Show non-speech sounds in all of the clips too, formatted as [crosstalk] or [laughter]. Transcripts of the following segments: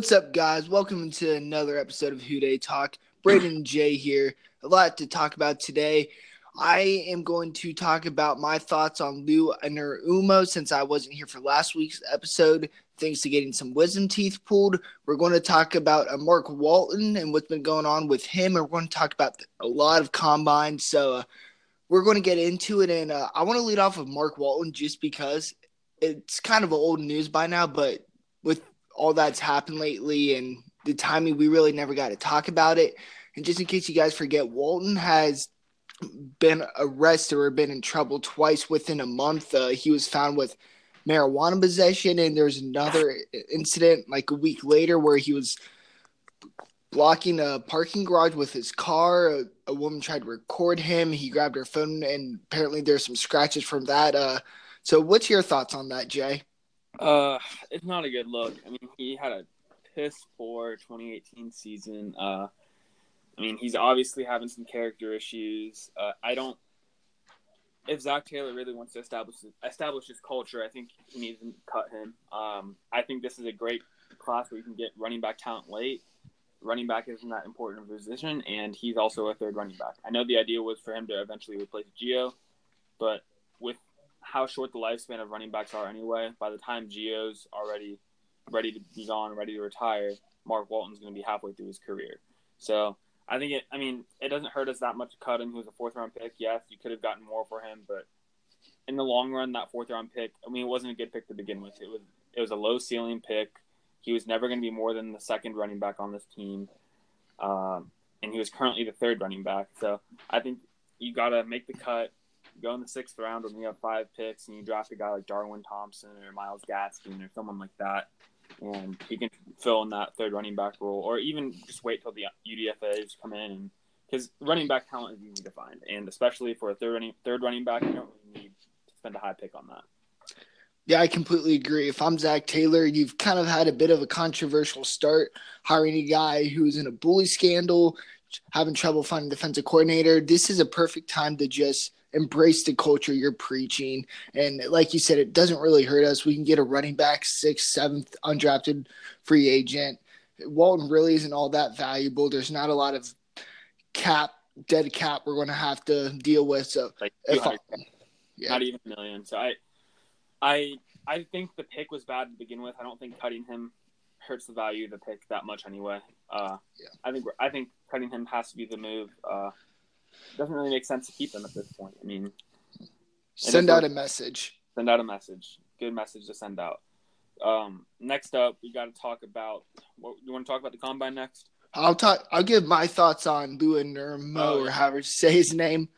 What's up, guys? Welcome to another episode of Who Dey Talk. Braden Jay here. A lot to talk about today. I am going to talk about my thoughts on Lou Anarumo since I wasn't here for last week's episode. Thanks to getting some wisdom teeth pulled, we're going to talk about uh, Mark Walton and what's been going on with him, we're going to talk about a lot of combine. So uh, we're going to get into it, and uh, I want to lead off with Mark Walton just because it's kind of old news by now, but all that's happened lately and the timing, we really never got to talk about it. And just in case you guys forget, Walton has been arrested or been in trouble twice within a month. Uh, he was found with marijuana possession, and there's another incident like a week later where he was blocking a parking garage with his car. A, a woman tried to record him. He grabbed her phone, and apparently there's some scratches from that. Uh, so, what's your thoughts on that, Jay? Uh, it's not a good look. I mean, he had a piss poor 2018 season. Uh, I mean, he's obviously having some character issues. Uh, I don't. If Zac Taylor really wants to establish establish his culture, I think he needs to cut him. Um, I think this is a great class where you can get running back talent late. Running back isn't that important of a position, and he's also a third running back. I know the idea was for him to eventually replace Gio, but with how short the lifespan of running backs are anyway, by the time Gio's already ready to be gone, ready to retire, Mark Walton's going to be halfway through his career. So I think it. I mean, it doesn't hurt us that much to cut him. He was a fourth round pick. Yes, you could have gotten more for him, but in the long run, that fourth round pick. I mean, it wasn't a good pick to begin with. It was. It was a low ceiling pick. He was never going to be more than the second running back on this team, um, and he was currently the third running back. So I think you got to make the cut. Go in the sixth round when you have five picks, and you draft a guy like Darwin Thompson or Myles Gaskin or someone like that and he can fill in that third running back role, or even just wait till the UDFA's come in, because running back talent is easy to find, and especially for a third running third running back, you don't really need to spend a high pick on that. Yeah, I completely agree. If I'm Zac Taylor, you've kind of had a bit of a controversial start hiring a guy who's in a bully scandal, having trouble finding defensive coordinator. This is a perfect time to just embrace the culture you're preaching. And like you said, it doesn't really hurt us. We can get a running back, sixth, seventh, undrafted free agent. Walton really isn't all that valuable. There's not a lot of cap, dead cap we're going to have to deal with. So, like I, yeah. not even a million. So I, I, I think the pick was bad to begin with. I don't think cutting him hurts the value of the pick that much anyway. Uh, yeah. I think I think cutting him has to be the move. Uh, doesn't really make sense to keep them at this point. I mean, send out a message. Send out a message. Good message to send out. Um, next up, we got to talk about. What you want to talk about the combine next? I'll talk. I'll give my thoughts on Lou Anarumo oh, or however to say his name.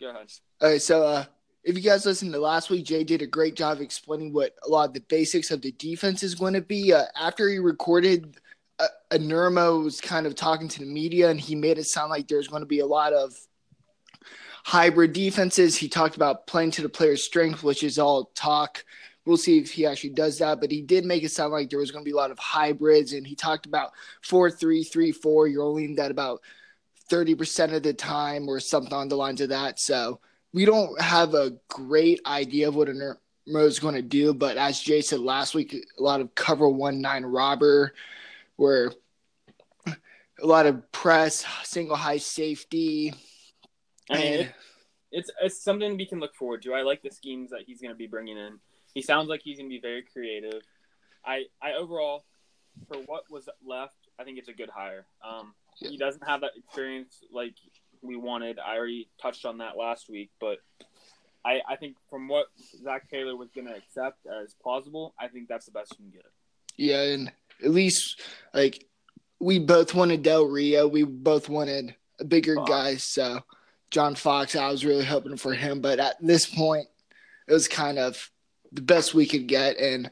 Go ahead. All right, so uh, if you guys listened to last week, Jay did a great job explaining what a lot of the basics of the defense is going to be. Uh, after he recorded uh, Anarumo was kind of talking to the media, and he made it sound like there's going to be a lot of hybrid defenses. He talked about playing to the player's strength, which is all talk. We'll see if he actually does that, but he did make it sound like there was going to be a lot of hybrids, and he talked about four three three four. You're only in that about thirty percent of the time, or something on the lines of that. So we don't have a great idea of what Anarumo is going to do, but as Jay said last week, a lot of cover one nine robber where a lot of press, single high safety. I mean, and... it, it's it's something we can look forward to. I like the schemes that he's going to be bringing in. He sounds like he's going to be very creative. I I overall, for what was left, I think it's a good hire. Um, yeah. He doesn't have that experience like we wanted. I already touched on that last week, but I I think from what Zac Taylor was going to accept as plausible, I think that's the best you can get. Yeah, and at least like we both wanted Del Rio. We both wanted a bigger Fox. guy. So John Fox, I was really hoping for him, but at this point, it was kind of the best we could get, and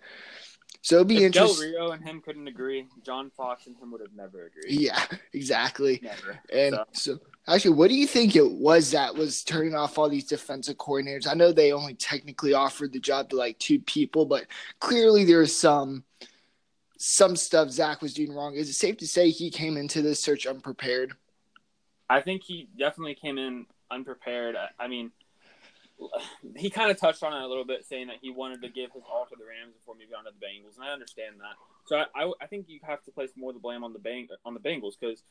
so it'd be interesting. Del Rio and him couldn't agree. John Fox and him would have never agreed. Yeah, exactly. Never. And so. so actually, what do you think it was that was turning off all these defensive coordinators? I know they only technically offered the job to like two people, but clearly there's some some stuff Zac was doing wrong. Is it safe to say he came into this search unprepared? I think he definitely came in unprepared. I mean, he kind of touched on it a little bit, saying that he wanted to give his all to the Rams before moving on to the Bengals, and I understand that. So I, I, I think you have to place more of the blame on the bang on the Bengals because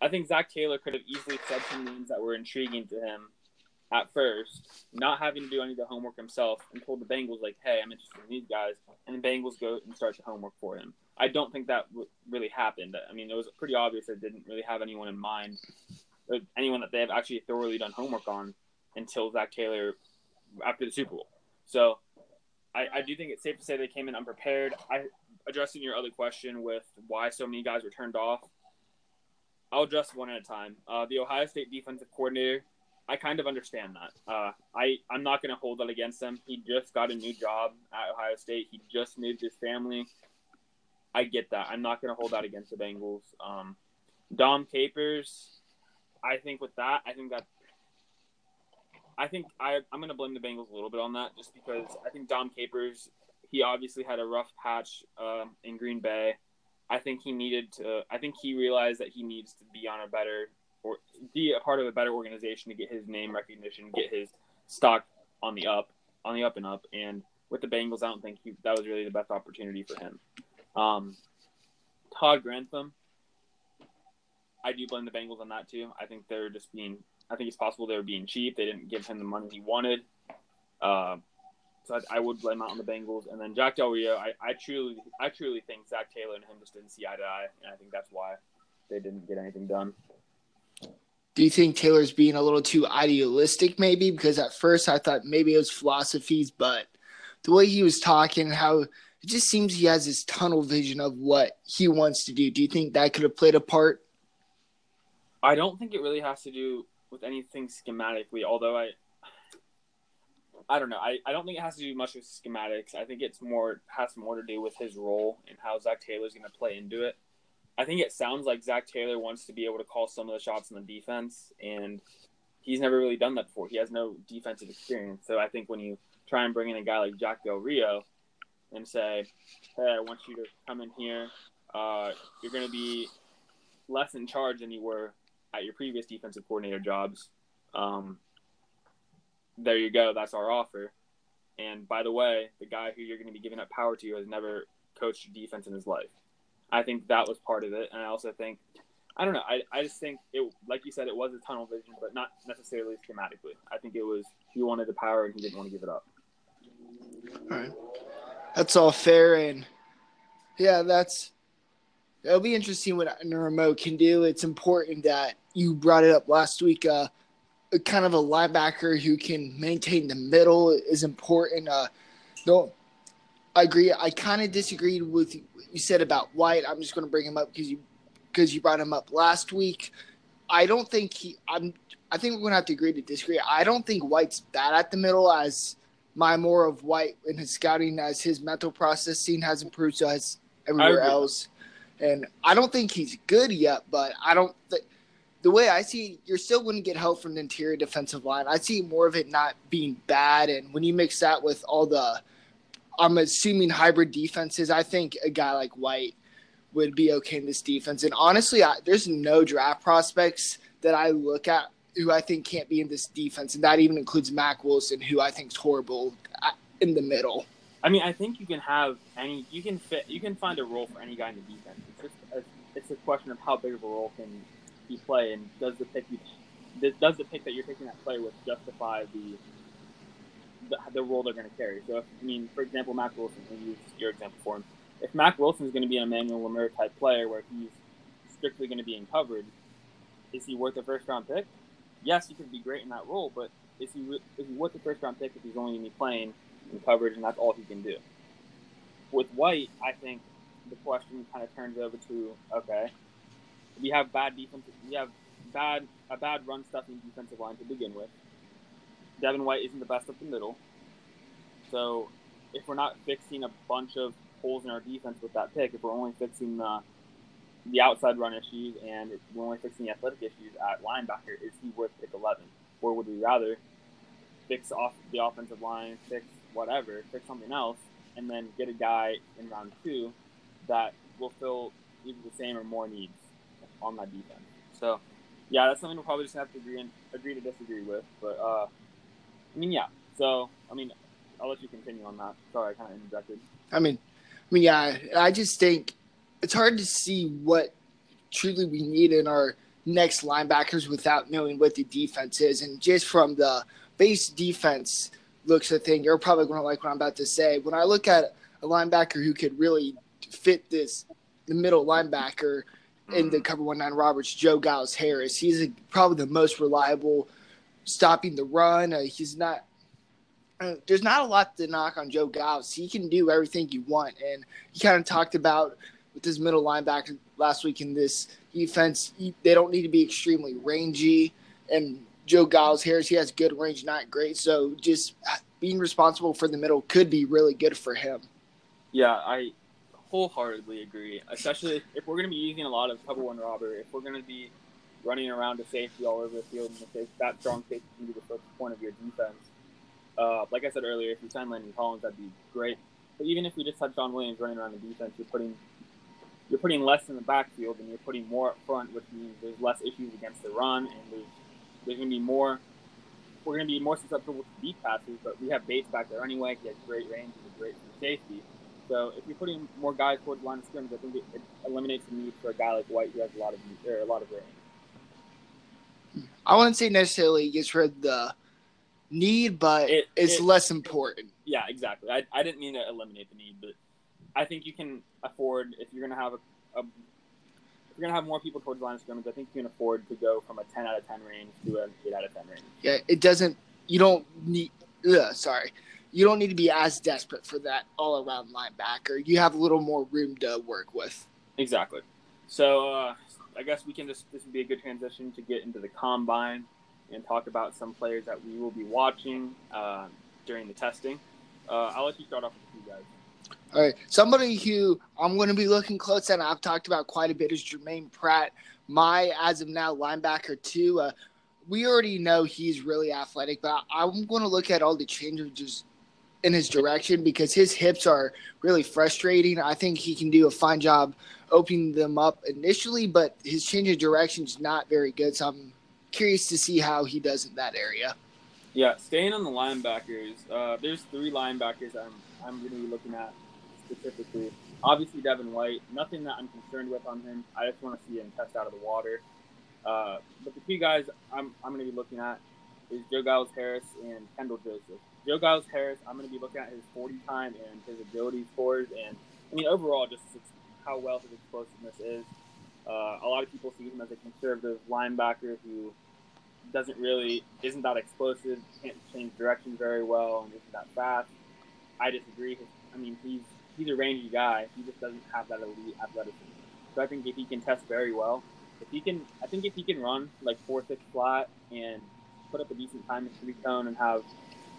I think Zac Taylor could have easily said some names that were intriguing to him at first, not having to do any of the homework himself, and told the Bengals like, "Hey, I'm interested in these guys," and the Bengals go and start the homework for him. I don't think that w- really happened. I mean, it was pretty obvious they didn't really have anyone in mind, anyone that they have actually thoroughly done homework on until Zac Taylor after the Super Bowl. So I, I do think it's safe to say they came in unprepared. I addressing your other question with why so many guys were turned off. I'll address one at a time. Uh, the Ohio State defensive coordinator, I kind of understand that. Uh, I I'm not going to hold that against him. He just got a new job at Ohio State. He just moved his family. I get that. I'm not going to hold that against the Bengals. Um, Dom Capers, I think with that, I think that I think I, I'm going to blame the Bengals a little bit on that just because I think Dom Capers, he obviously had a rough patch uh, in Green Bay. I think he needed to, I think he realized that he needs to be on a better, or be a part of a better organization to get his name recognition, get his stock on the up, on the up and up. And with the Bengals, I don't think he, that was really the best opportunity for him. Um, Todd Grantham, I do blame the Bengals on that too. I think they're just being I think it's possible they were being cheap. They didn't give him the money he wanted. Uh, so I, I, would blame out on the Bengals. And then Jack Del Rio, I, I truly, I truly think Zac Taylor and him just didn't see eye to eye, and I think that's why they didn't get anything done. Do you think Taylor's being a little too idealistic, maybe? Because at first I thought maybe it was philosophies, but the way he was talking, how it just seems he has this tunnel vision of what he wants to do. Do you think that could have played a part? I don't think it really has to do with anything schematically, although I I don't know. I, I don't think it has to do much with schematics. I think it's more has more to do with his role and how Zac Taylor's going to play into it. I think it sounds like Zac Taylor wants to be able to call some of the shots in the defense, and he's never really done that before. He has no defensive experience. So I think when you try and bring in a guy like Jack Del Rio and say, "Hey, I want you to come in here. Uh, you're going to be less in charge than you were at your previous defensive coordinator jobs. Um, there you go. That's our offer. And by the way, the guy who you're going to be giving up power to has never coached defense in his life. I think that was part of it. And I also think, I don't know, I, I just think it, like you said, it was a tunnel vision, but not necessarily schematically. I think it was he wanted the power and he didn't want to give it up. All right. That's all fair. And yeah, that's it'll be interesting what Anarumo can do. It's important that you brought it up last week. Uh, kind of a linebacker who can maintain the middle is important. Uh, no, I agree. I kind of disagreed with you said about White. I'm just going to bring him up because you because you brought him up last week. I don't think he. I'm. I think we're going to have to agree to disagree. I don't think White's bad at the middle as my more of White in his scouting as his mental processing has improved, so has everywhere else. And I don't think he's good yet, but I don't. Th- the way I see, you're still going to get help from the interior defensive line. I see more of it not being bad, and when you mix that with all the, I'm assuming hybrid defenses, I think a guy like White would be okay in this defense. And honestly, I, there's no draft prospects that I look at who I think can't be in this defense, and that even includes Mack Wilson, who I think is horrible uh, in the middle. I mean, I think you can have any, you can fit, you can find a role for any guy in the defense. It's just, a, it's a question of how big of a role can he play, and does the pick, you, does the pick that you're taking that play with justify the, the, the role they're going to carry? So, if, I mean, for example, Mack Wilson, we use your example for him. If Mack Wilson is going to be an Emmanuel Lamur type player where he's strictly going to be in coverage, is he worth a first round pick? Yes, he could be great in that role, but is he is he worth the first round pick if he's only going to be playing in coverage, and that's all he can do. With White, I think the question kind of turns over to okay, we have bad defense, we have bad a bad run stuffing defensive line to begin with. Devin White isn't the best up the middle, so if we're not fixing a bunch of holes in our defense with that pick, if we're only fixing the the outside run issues and we're only fixing the athletic issues at linebacker, is he worth pick 11? Or would we rather fix off the offensive line, fix whatever, fix something else, and then get a guy in round two that will fill either the same or more needs on that defense. So, yeah, that's something we'll probably just have to agree and agree to disagree with. But uh, I mean, yeah. So, I mean, I'll let you continue on that. Sorry, I kind of interjected. I mean, I mean, yeah. I just think it's hard to see what truly we need in our next linebackers without knowing what the defense is, and just from the base defense looks at thing, you're probably going to like what I'm about to say. When I look at a linebacker who could really fit this, the middle linebacker in the mm. cover one nine robber, Joe Giles Harris. He's a, probably the most reliable stopping the run. Uh, he's not. Uh, there's not a lot to knock on Joe Giles. He can do everything you want, and he kind of talked about with his middle linebacker last week in this defense. He, they don't need to be extremely rangy, and Joe Giles Harris he has good range, not great. So just being responsible for the middle could be really good for him. Yeah, I wholeheartedly agree. Especially if we're going to be using a lot of cover one robber, if we're going to be running around to safety all over the field, and if that strong safety can be the first point of your defense. Uh, like I said earlier, if you sign Landon Collins, that'd be great. But even if we just had Shawn Williams running around the defense, you're putting you're putting less in the backfield and you're putting more up front, which means there's less issues against the run and there's there's going to be more. We're going to be more susceptible to deep passes, but we have Bates back there anyway. He has great range and great safety. So if you're putting more guys towards the line of scrimmage, I think it, it eliminates the need for a guy like White who has a lot of or a lot of range. I wouldn't say necessarily gets rid of the need, but it, it's it, less important. Yeah, exactly. I, I didn't mean to eliminate the need, but I think you can afford if you're going to have a, a if you're to have more people towards the line of scrimmage, I think you can afford to go from a 10 out of 10 range to an 8 out of 10 range. Yeah, it doesn't. You don't need. Ugh, sorry you don't need to be as desperate for that all around linebacker. You have a little more room to work with. Exactly. So uh, I guess we can just this would be a good transition to get into the combine and talk about some players that we will be watching uh, during the testing. Uh, I'll let you start off with you guys. All right, somebody who I'm going to be looking close at, I've talked about quite a bit, is Germaine Pratt. My as of now linebacker too. Uh, we already know he's really athletic, but I'm going to look at all the changes in his direction because his hips are really frustrating. I think he can do a fine job opening them up initially, but his change of direction is not very good. So I'm curious to see how he does in that area. Yeah, staying on the linebackers, uh, there's three linebackers I'm I'm going to be looking at specifically. Obviously, Devin White. Nothing that I'm concerned with on him. I just want to see him test out of the water. Uh, but the two guys I'm I'm going to be looking at is Joe Giles Harris and Kendall Joseph. Joe Giles Harris, I'm going to be looking at his 40 time and his ability scores, and I mean overall just how well his explosiveness is. Uh, a lot of people see him as a conservative linebacker who doesn't really isn't that explosive, can't change direction very well, and isn't that fast. I disagree. I mean, he's he's a rangy guy. He just doesn't have that elite athleticism. So I think if he can test very well, if he can, I think if he can run like four six flat and put up a decent time in three cone and have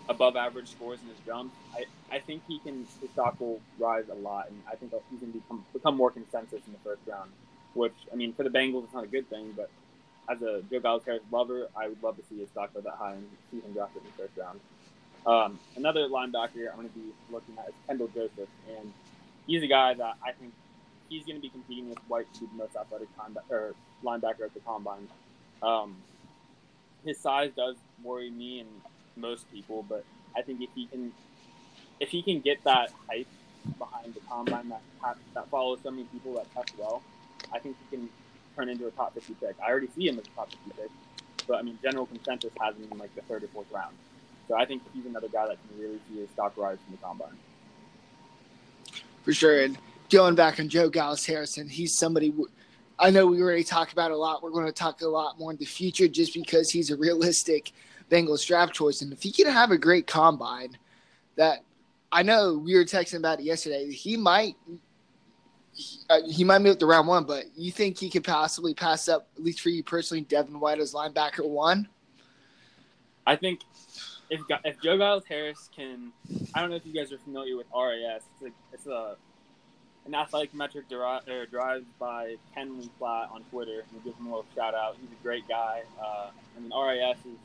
above average scores in his jump, I, I think he can his stock will rise a lot, and I think he can become become more consensus in the first round. Which I mean, for the Bengals, it's not a good thing, but as a Joe Harris lover, I would love to see his stock go that high and see him drafted in the first round. Um, another linebacker I'm going to be looking at is Kendall Joseph, and he's a guy that I think he's going to be competing with White to be the most athletic or linebacker at the combine. Um, his size does worry me, and most people, but I think if he can, if he can get that hype behind the combine that that follows so many people that test well, I think he can turn into a top 50 pick. I already see him as a top 50 pick, but I mean, general consensus has him in like the third or fourth round. So I think he's another guy that can really see his stock rise from the combine. For sure. And going back on Joe Giles Harrison, he's somebody I know we already talked about a lot. We're going to talk a lot more in the future just because he's a realistic Bengals draft choice. And if he can have a great combine, that I know we were texting about it yesterday, he might. He, uh, he might move to round one, but you think he could possibly pass up, at least for you personally, Devin White as linebacker one? I think if if Joe Giles Harris can, I don't know if you guys are familiar with RAS. It's it's a an athletic metric derived, derived by Kent Lee Platte on Twitter. We give him a little shout out. He's a great guy. Uh, I mean, RAS is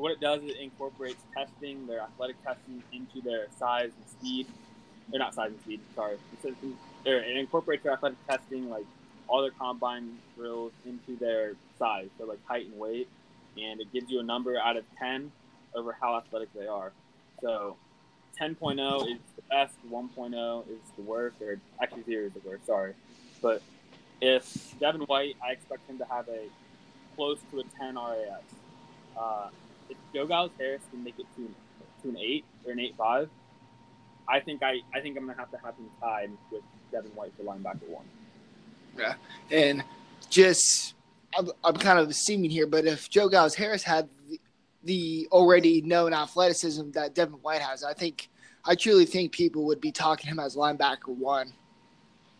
what it does is it incorporates testing, their athletic testing, into their size and speed. They're not size and speed. Sorry, it, it incorporates their athletic testing, like all their combine drills, into their size, so like height and weight, and it gives you a number out of ten over how athletic they are. So 10.0 is the best, 1.0 is the worst, or actually zero is the worst. Sorry, but if Devin White, I expect him to have a close to a 10 RAS. Uh, if Joe Giles Harris can make it to to an eight or an eight five, I think I I think I'm gonna have to have him tied with Devin White for linebacker one. Yeah, and just I'm, I'm kind of assuming here, but if Joe Giles Harris had the, the already known athleticism that Devin White has, I think I truly think people would be talking him as linebacker one.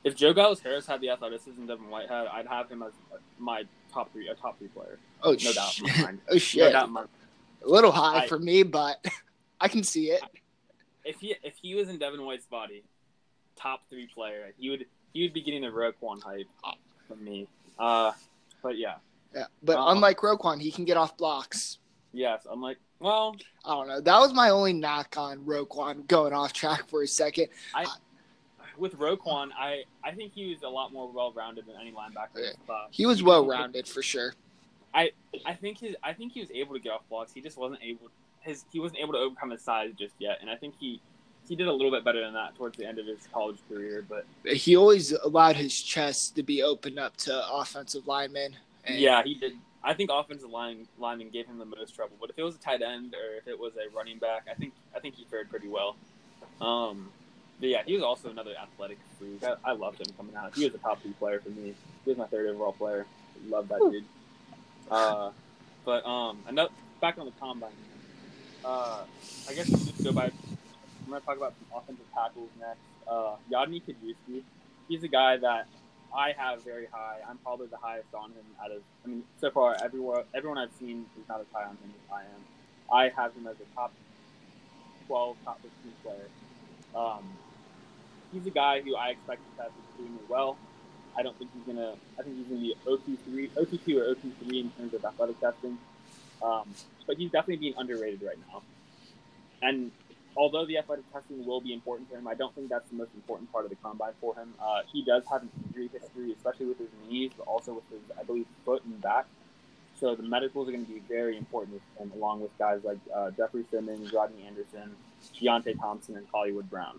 If Joe Giles Harris had the athleticism Devin White had, I'd have him as my top three, a top three player. Oh, no sh- doubt. in my mind. oh shit! No doubt. A little high I- for me, but [laughs] I can see it. If he if he was in Devin White's body, top three player, he would he would be getting the Roquan hype from me. Uh, but yeah, Yeah, but Um, unlike Roquan, he can get off blocks. yes, I'm like, well, I don't know. That was my only knock on Roquan going off track for a second. with Roquan, I I think he was a lot more well rounded than any linebacker. Yeah. his. He was well rounded for sure. I I think his I think he was able to get off blocks. He just wasn't able his he wasn't able to overcome his size just yet. And I think he he did a little bit better than that towards the end of his college career. But He always allowed his chest to be opened up to offensive linemen. And yeah, he did. I think offensive line lineman gave him the most trouble. But if it was a tight end or if it was a running back, I think I think he fared pretty well. Um, but yeah, he was also another athletic freak. I, I loved him coming out. He was a top three player for me. He was my third overall player. Love that dude. Uh, but um, another back on the combine. Uh, I guess we'll just go by. I'm gonna talk about some offensive tackles next. Uh, Yodny Cajuste. He's a guy that I have very high. I'm probably the highest on him out of. I mean, so far, everyone everyone I've seen is not as high on him as I am. I have him as a top 12, top 15 player. Um, he's a guy who I expect to test extremely well. I don't think he's gonna. I think he's gonna be OT three, OT two, or OT three in terms of athletic testing. Um, but he's definitely being underrated right now. And although the athletic testing will be important to him, I don't think that's the most important part of the combine for him. Uh, he does have an injury history, especially with his knees, but also with his, I believe, foot and back. So the medicals are going to be very important him, along with guys like uh, Jeffrey Simmons, Rodney Anderson, Deionte Thompson, and Hollywood Brown.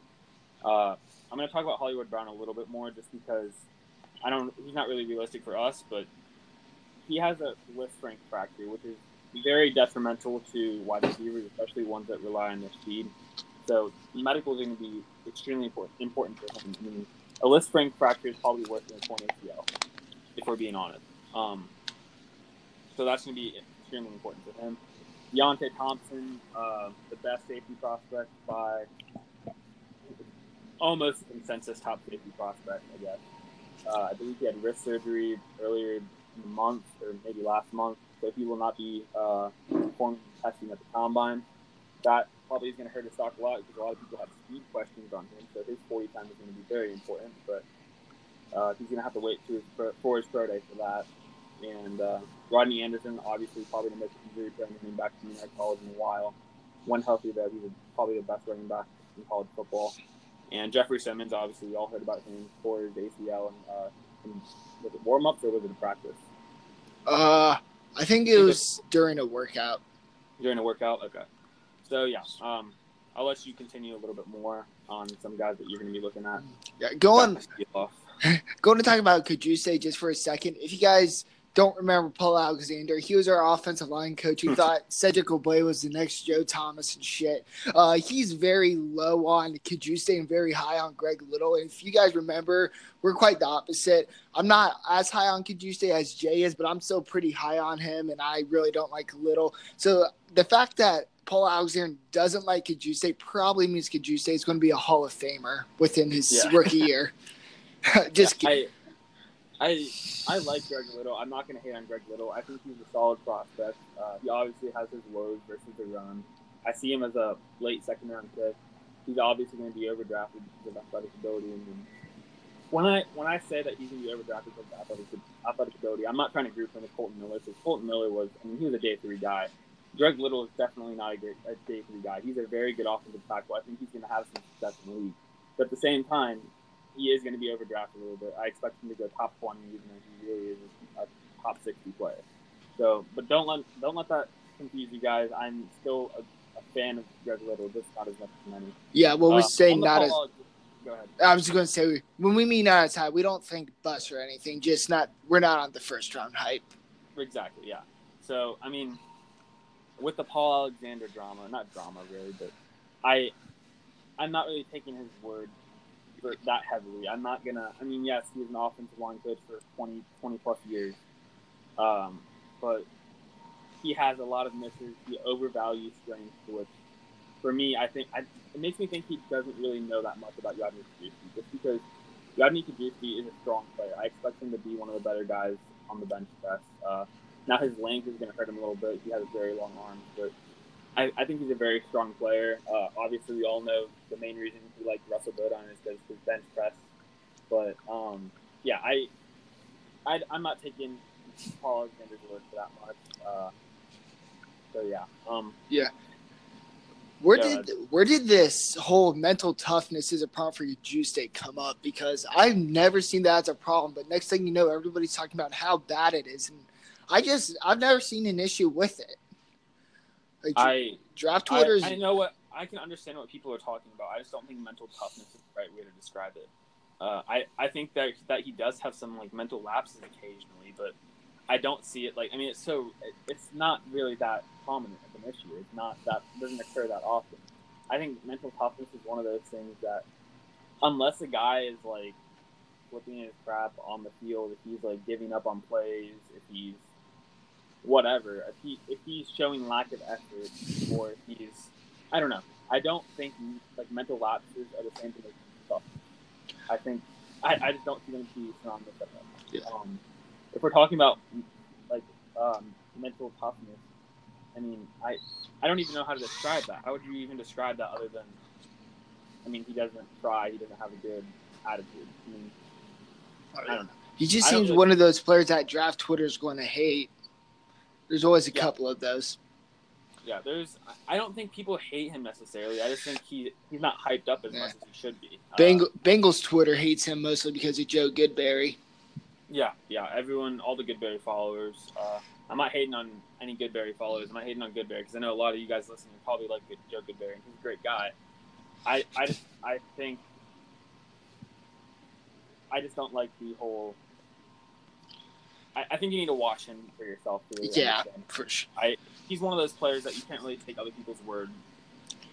Uh, I'm going to talk about Hollywood Brown a little bit more, just because I don't. He's not really realistic for us, but he has a Lisfranc fracture, which is very detrimental to wide receivers, especially ones that rely on their speed. So medical is going to be extremely important for him. I mean, a Lisfranc fracture is probably worse than a torn ACL, if we're being honest. Um, so that's going to be extremely important for him. Deionte Thompson, uh, the best safety prospect by almost consensus top safety prospect, I guess. Uh, I believe he had wrist surgery earlier in the month or maybe last month, so he will not be uh, performing testing at the combine. That probably is going to hurt his stock a lot because a lot of people have speed questions on him, so his 40 time is going to be very important. But uh, he's going to have to wait to his for his pro day for that. And uh, Rodney Anderson, obviously, probably the most injury prone running back in our college in a while. When healthy, though, he's probably the best running back in college football. And Jeffrey Simmons, obviously, we all heard about him for his ACL and, uh, in, was it warm ups or was it a practice? Uh, I think it was during a workout. During a workout? Okay. So, yeah, um, I'll let you continue a little bit more on some guys that you're going to be looking at. Yeah, going off. going to talk about could you say just for a second. If you guys don't remember Paul Alexander, he was our offensive line coach. We thought Cedric Ogbuehi was the next Joe Thomas and shit. Uh, he's very low on Cajuste and very high on Greg Little. And if you guys remember, we're quite the opposite. I'm not as high on Cajuste as Jay is, but I'm still pretty high on him, and I really don't like Little. So the fact that Paul Alexander doesn't like Cajuste probably means Cajuste is going to be a Hall of Famer within his Yeah. rookie year. [laughs] Just Yeah, kidding. I, I, I like Greg Little. I'm not going to hate on Greg Little. I think he's a solid prospect. Uh, he obviously has his lows versus the run. I see him as a late second round pick. He's obviously going to be overdrafted because of athletic ability. And when I when I say that he's going to be overdrafted because of athletic, athletic ability, I'm not trying to group him with Kolton Miller. Because Kolton Miller was, I mean, he was a day three guy. Greg Little is definitely not a, great, a day three guy. He's a very good offensive tackle. I think he's going to have some success in the league. But at the same time, he is going to be overdrafted a little bit. I expect him to go top 20, even though he really is a top 60 player. So, but don't let don't let that confuse you guys, I'm still a, a fan of Greg Little, just not as much as many. Yeah, well, we're Uh, saying not as. Go ahead. I was going to say when we mean not as high, we don't think bus or anything. Just not. We're not on the first round hype. Exactly, yeah. So, I mean, with the Paul Alexander drama, not drama really, but I, I'm not really taking his word that heavily. I'm not gonna. I mean, yes, he was an offensive line coach for 20, 20 plus years, um, but he has a lot of misses. He overvalues strength, which, for me, I think I, it makes me think he doesn't really know that much about Yodny Cajuste, just because Yodny Cajuste is a strong player. I expect him to be one of the better guys on the bench press. Uh, now his length is going to hurt him a little bit. He has a very long arms, but I, I think he's a very strong player. Uh, obviously, we all know the main reason he liked Russell Bodine is because his bench press. But um, yeah, I, I I'm not taking Paul Alexander's word for that much. Uh, so yeah, um, Where Yeah. did where did this whole mental toughness as a problem for Cajuste come up? Because I've never seen that as a problem, but next thing you know, everybody's talking about how bad it is, and I just I've never seen an issue with it. Like I draft Twitter is I know what I can understand what people are talking about. I just don't think mental toughness is the right way to describe it. Uh, I I think that that he does have some like mental lapses occasionally, but I don't see it like I mean it's so it, it's not really that prominent of an issue. It's not that it doesn't occur that often. I think mental toughness is one of those things that unless a guy is like flipping his crap on the field, if he's like giving up on plays, if he's whatever, if he if he's showing lack of effort or if he's I don't know. I don't think like mental lapses are the same thing as stuff. I think I, I just don't see them to be synonymous at all. Yeah. Um, if we're talking about like um, mental toughness, I mean, I I don't even know how to describe that. How would you even describe that other than? I mean, he doesn't try. He doesn't have a good attitude. I mean, I don't know. he just seems really- one of those players that draft Twitter is going to hate. There's always a Yeah. couple of those. Yeah, there's. I don't think people hate him necessarily. I just think he he's not hyped up as Yeah. much as he should be. Uh, Beng- Bengals Twitter hates him mostly because of Joe Goodberry. Yeah, yeah. Everyone, all the Goodberry followers. Uh, I'm not hating on any Goodberry followers. I'm not hating on Goodberry because I know a lot of you guys listening probably like good, Joe Goodberry. and He's a great guy. I, I just, I think, I just don't like the whole. I, I think you need to watch him for yourself. Really Yeah. For sure. I, He's one of those players that you can't really take other people's word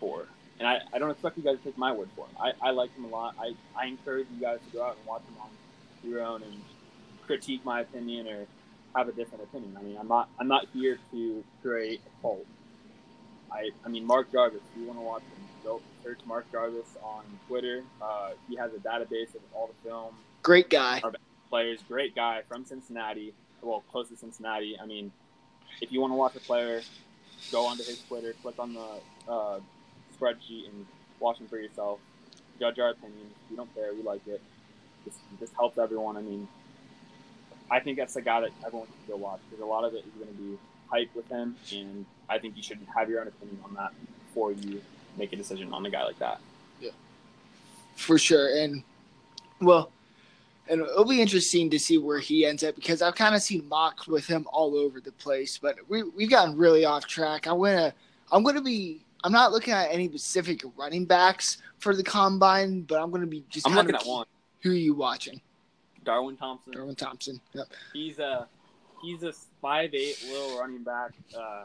for. And I, I don't expect you guys to take my word for him. I, I like him a lot. I, I encourage you guys to go out and watch him on your own and critique my opinion or have a different opinion. I mean, I'm not I'm not here to create a cult. I I mean, Mark Jarvis. If you want to watch him, go search Mark Jarvis on Twitter. Uh, he has a database of all the film Great guy. Players. Great guy from Cincinnati. Well, close to Cincinnati. I mean, if you want to watch a player, go onto his Twitter, click on the uh, spreadsheet, and watch him for yourself. Judge our opinion. We don't care. We like it. This, this helps everyone. I mean, I think that's the guy that everyone should go watch because a lot of it is going to be hype with him, and I think you should have your own opinion on that before you make a decision on a guy like that. Yeah, for sure. And well, and it'll be interesting to see where he ends up because I've kind of seen mocks with him all over the place. But we we've gotten really off track. I'm gonna I'm gonna be I'm not looking at any specific running backs for the combine, but I'm gonna be just. I'm looking at one, Who are you watching? Darwin Thompson. Darwin Thompson. Yep. He's a he's a five eight little running back. Uh,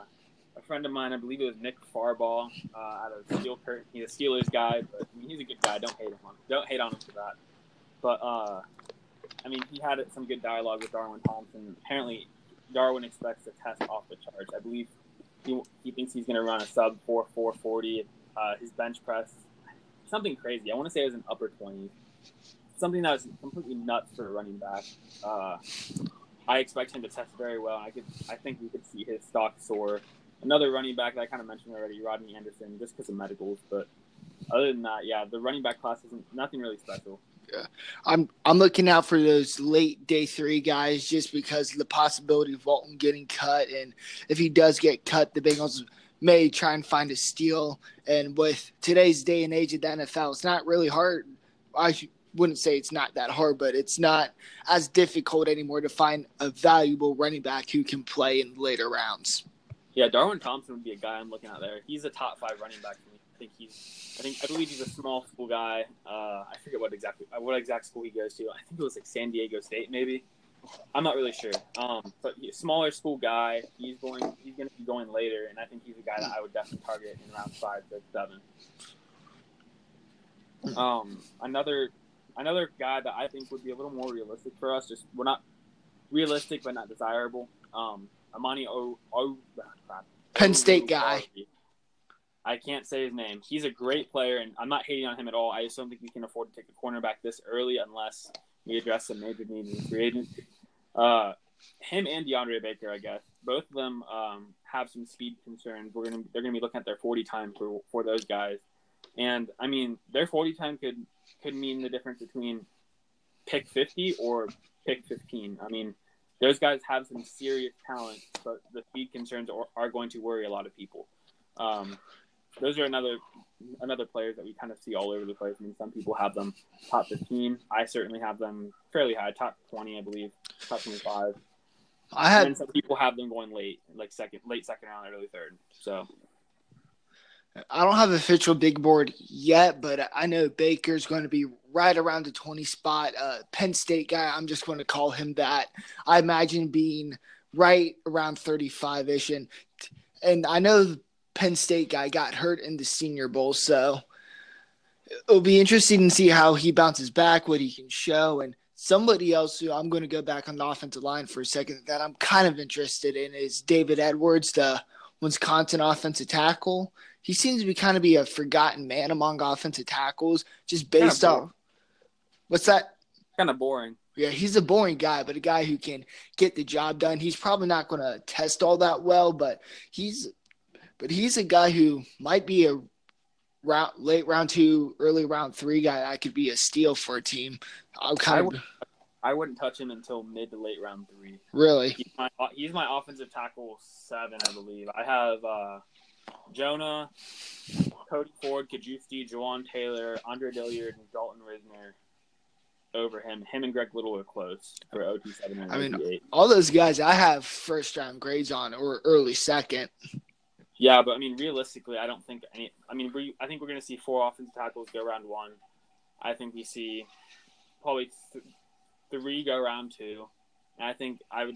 a friend of mine, I believe it was Nick Farabaugh uh, out of Steel Curtain. He's a Steelers guy, but I mean, he's a good guy. Don't hate him on don't hate on him for that. But uh, I mean, he had some good dialogue with Darwin Thompson. Apparently, Darwin expects to test off the charts. I believe he, he thinks he's going to run a sub four four forty. Uh, his bench press, something crazy. I want to say it was an upper twenties. Something that was completely nuts for a running back. Uh, I expect him to test very well. I could, I think we could see his stock soar. Another running back that I kind of mentioned already, Rodney Anderson, just because of medicals. But other than that, yeah, the running back class isn't nothing really special. I'm I'm looking out for those late day three guys just because of the possibility of Walton getting cut, and if he does get cut, the Bengals may try and find a steal. And with today's day and age of the NFL, it's not really hard. I wouldn't say it's not that hard, but it's not as difficult anymore to find a valuable running back who can play in later rounds. Yeah, Darwin Thompson would be a guy I'm looking at there. He's a top five running back for think he's. I think I believe he's a small school guy. Uh, I forget what exactly what exact school he goes to. I think it was like San Diego State, maybe. I'm not really sure. Um, but he's a smaller school guy. He's going. He's going to be going later, and I think he's a guy that I would definitely target in round five, six, seven. Um, another another guy that I think would be a little more realistic for us. Just we're not realistic, but not desirable. Um, Amani O. o Penn State guy. I can't say his name. He's a great player, and I'm not hating on him at all. I just don't think we can afford to take a cornerback this early unless we address some major needs in free agency. Uh, him and DeAndre Baker, I guess, both of them um, have some speed concerns. We're gonna they're gonna be looking at their 40 time for for those guys, and I mean their 40 time could could mean the difference between pick 50 or pick 15. I mean those guys have some serious talent, but the speed concerns are, are going to worry a lot of people. Um, those are another another players that we kind of see all over the place. I mean, some people have them top 15. I certainly have them fairly high, top 20, I believe, top 25. I had and some people have them going late, like second, late second round, early third. So I don't have official big board yet, but I know Baker's going to be right around the 20 spot. Uh, Penn State guy, I'm just going to call him that. I imagine being right around 35 ish. And, and I know Penn State guy got hurt in the Senior Bowl, so it'll be interesting to see how he bounces back, what he can show, and somebody else who I'm going to go back on the offensive line for a second that I'm kind of interested in is David Edwards, the Wisconsin offensive tackle. He seems to be kind of be a forgotten man among offensive tackles, just based off. What's that? Kind of boring. Yeah, he's a boring guy, but a guy who can get the job done. He's probably not going to test all that well, but he's but he's a guy who might be a round late round two, early round three guy. I could be a steal for a team. I'm kind I of. Would, I wouldn't touch him until mid to late round three. Really? He's my, he's my offensive tackle seven, I believe. I have uh, Jonah, Cody Ford, Cajuste, Jawaan Taylor, Andre Dillard, and Dalton Risner over him. Him and Greg Little are close for OT seven and I mean, all those guys I have first round grades on or early second. Yeah, but I mean, realistically, I don't think any. I mean, we, I think we're going to see four offensive tackles go round one. I think we see probably th- three go round two, and I think I would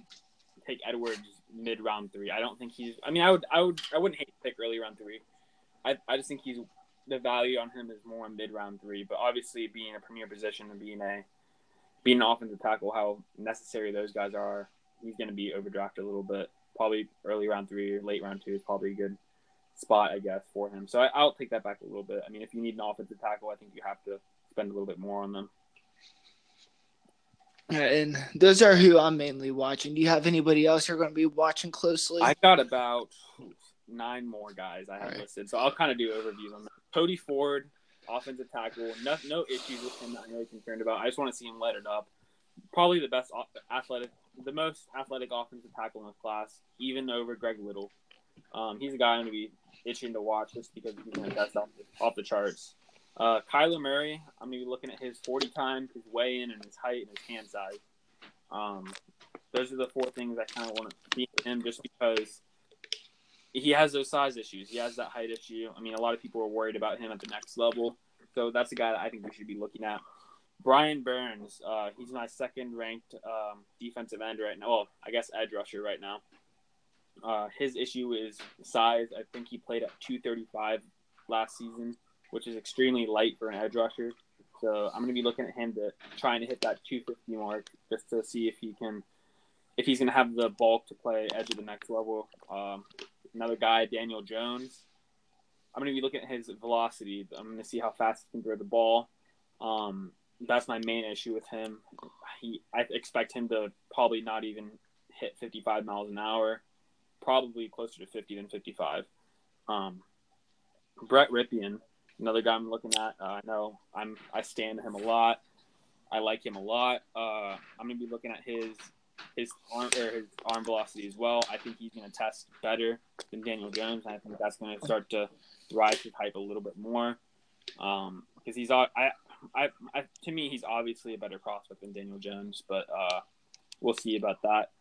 take Edwards mid round three. I don't think he's. I mean, I would, I would, I wouldn't hate to pick early round three. I, I just think he's the value on him is more mid round three. But obviously, being a premier position and being a being an offensive tackle, how necessary those guys are, he's going to be overdrafted a little bit probably early round three or late round two is probably a good spot, I guess, for him. So I, will take that back a little bit. I mean, if you need an offensive tackle, I think you have to spend a little bit more on them. Yeah, and those are who I'm mainly watching. Do you have anybody else you're going to be watching closely? I got about nine more guys I have right. listed, so I'll kind of do overviews on that. Cody Ford, offensive tackle, no, no issues with him that I'm really concerned about. I just want to see him let it up. Probably the best athletic the most athletic offensive tackle in the class, even over Greg Little. Um, he's a guy I'm going to be itching to watch just because he's to test off the, off the charts. Uh, Kyler Murray, I'm to be looking at his 40 time, his weigh in, and his height and his hand size. Um, those are the four things I kind of want to see him just because he has those size issues. He has that height issue. I mean, a lot of people are worried about him at the next level. So that's a guy that I think we should be looking at. Brian Burns, uh, he's my second ranked um, defensive end right now. Well, I guess edge rusher right now. Uh, his issue is size. I think he played at 235 last season, which is extremely light for an edge rusher. So I'm going to be looking at him to trying to hit that 250 mark just to see if he can, if he's going to have the bulk to play edge of the next level. Um, another guy, Daniel Jones. I'm going to be looking at his velocity. I'm going to see how fast he can throw the ball. Um, that's my main issue with him. He, I expect him to probably not even hit 55 miles an hour, probably closer to 50 than 55. Um, Brett Rypien, another guy I'm looking at. Uh, I know I'm I stand him a lot. I like him a lot. Uh, I'm gonna be looking at his his arm or his arm velocity as well. I think he's gonna test better than Daniel Jones. I think that's gonna start to rise his hype a little bit more. Um, because he's I I, I, to me, he's obviously a better prospect than Daniel Jones, but uh, we'll see about that.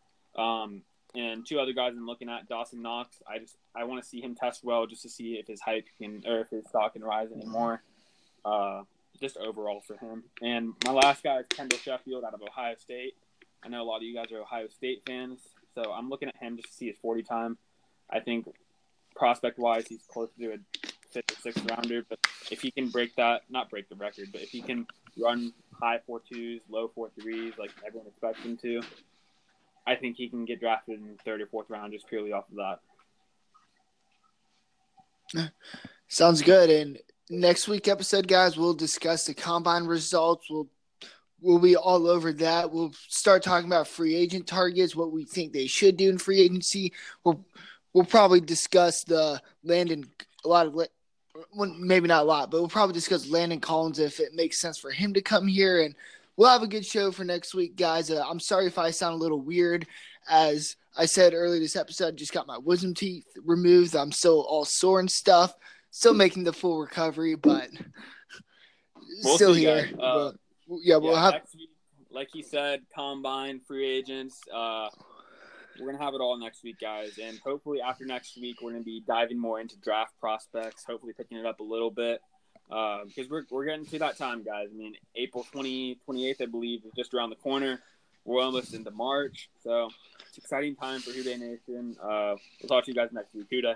Um, and two other guys I'm looking at, Dawson Knox. I just I want to see him test well just to see if his hype can or if his stock can rise anymore. Uh, just overall for him. And my last guy is Kendall Sheffield out of Ohio State. I know a lot of you guys are Ohio State fans, so I'm looking at him just to see his 40 time. I think prospect wise, he's close to a fifth or sixth rounder. But if he can break that, not break the record, but if he can run high four twos, low four threes, like everyone expects him to, I think he can get drafted in third or fourth round just purely off of that. Sounds good. And next week episode, guys, we'll discuss the combine results. We'll we'll be all over that. We'll start talking about free agent targets, what we think they should do in free agency. We'll we'll probably discuss the Landon a lot of well, maybe not a lot, but we'll probably discuss Landon Collins if it makes sense for him to come here, and we'll have a good show for next week, guys. Uh, I'm sorry if I sound a little weird, as I said earlier this episode. I just got my wisdom teeth removed. I'm still all sore and stuff, still making the full recovery, but we'll still here. Uh, but, yeah, we'll have. Week, like he said, combine free agents. Uh, we're gonna have it all next week, guys, and hopefully after next week, we're gonna be diving more into draft prospects. Hopefully, picking it up a little bit uh, because we're we're getting to that time, guys. I mean, April 20, 28th, I believe, is just around the corner. We're almost into March, so it's exciting time for Who Dey Nation. Uh, we'll talk to you guys next week. Who Dey.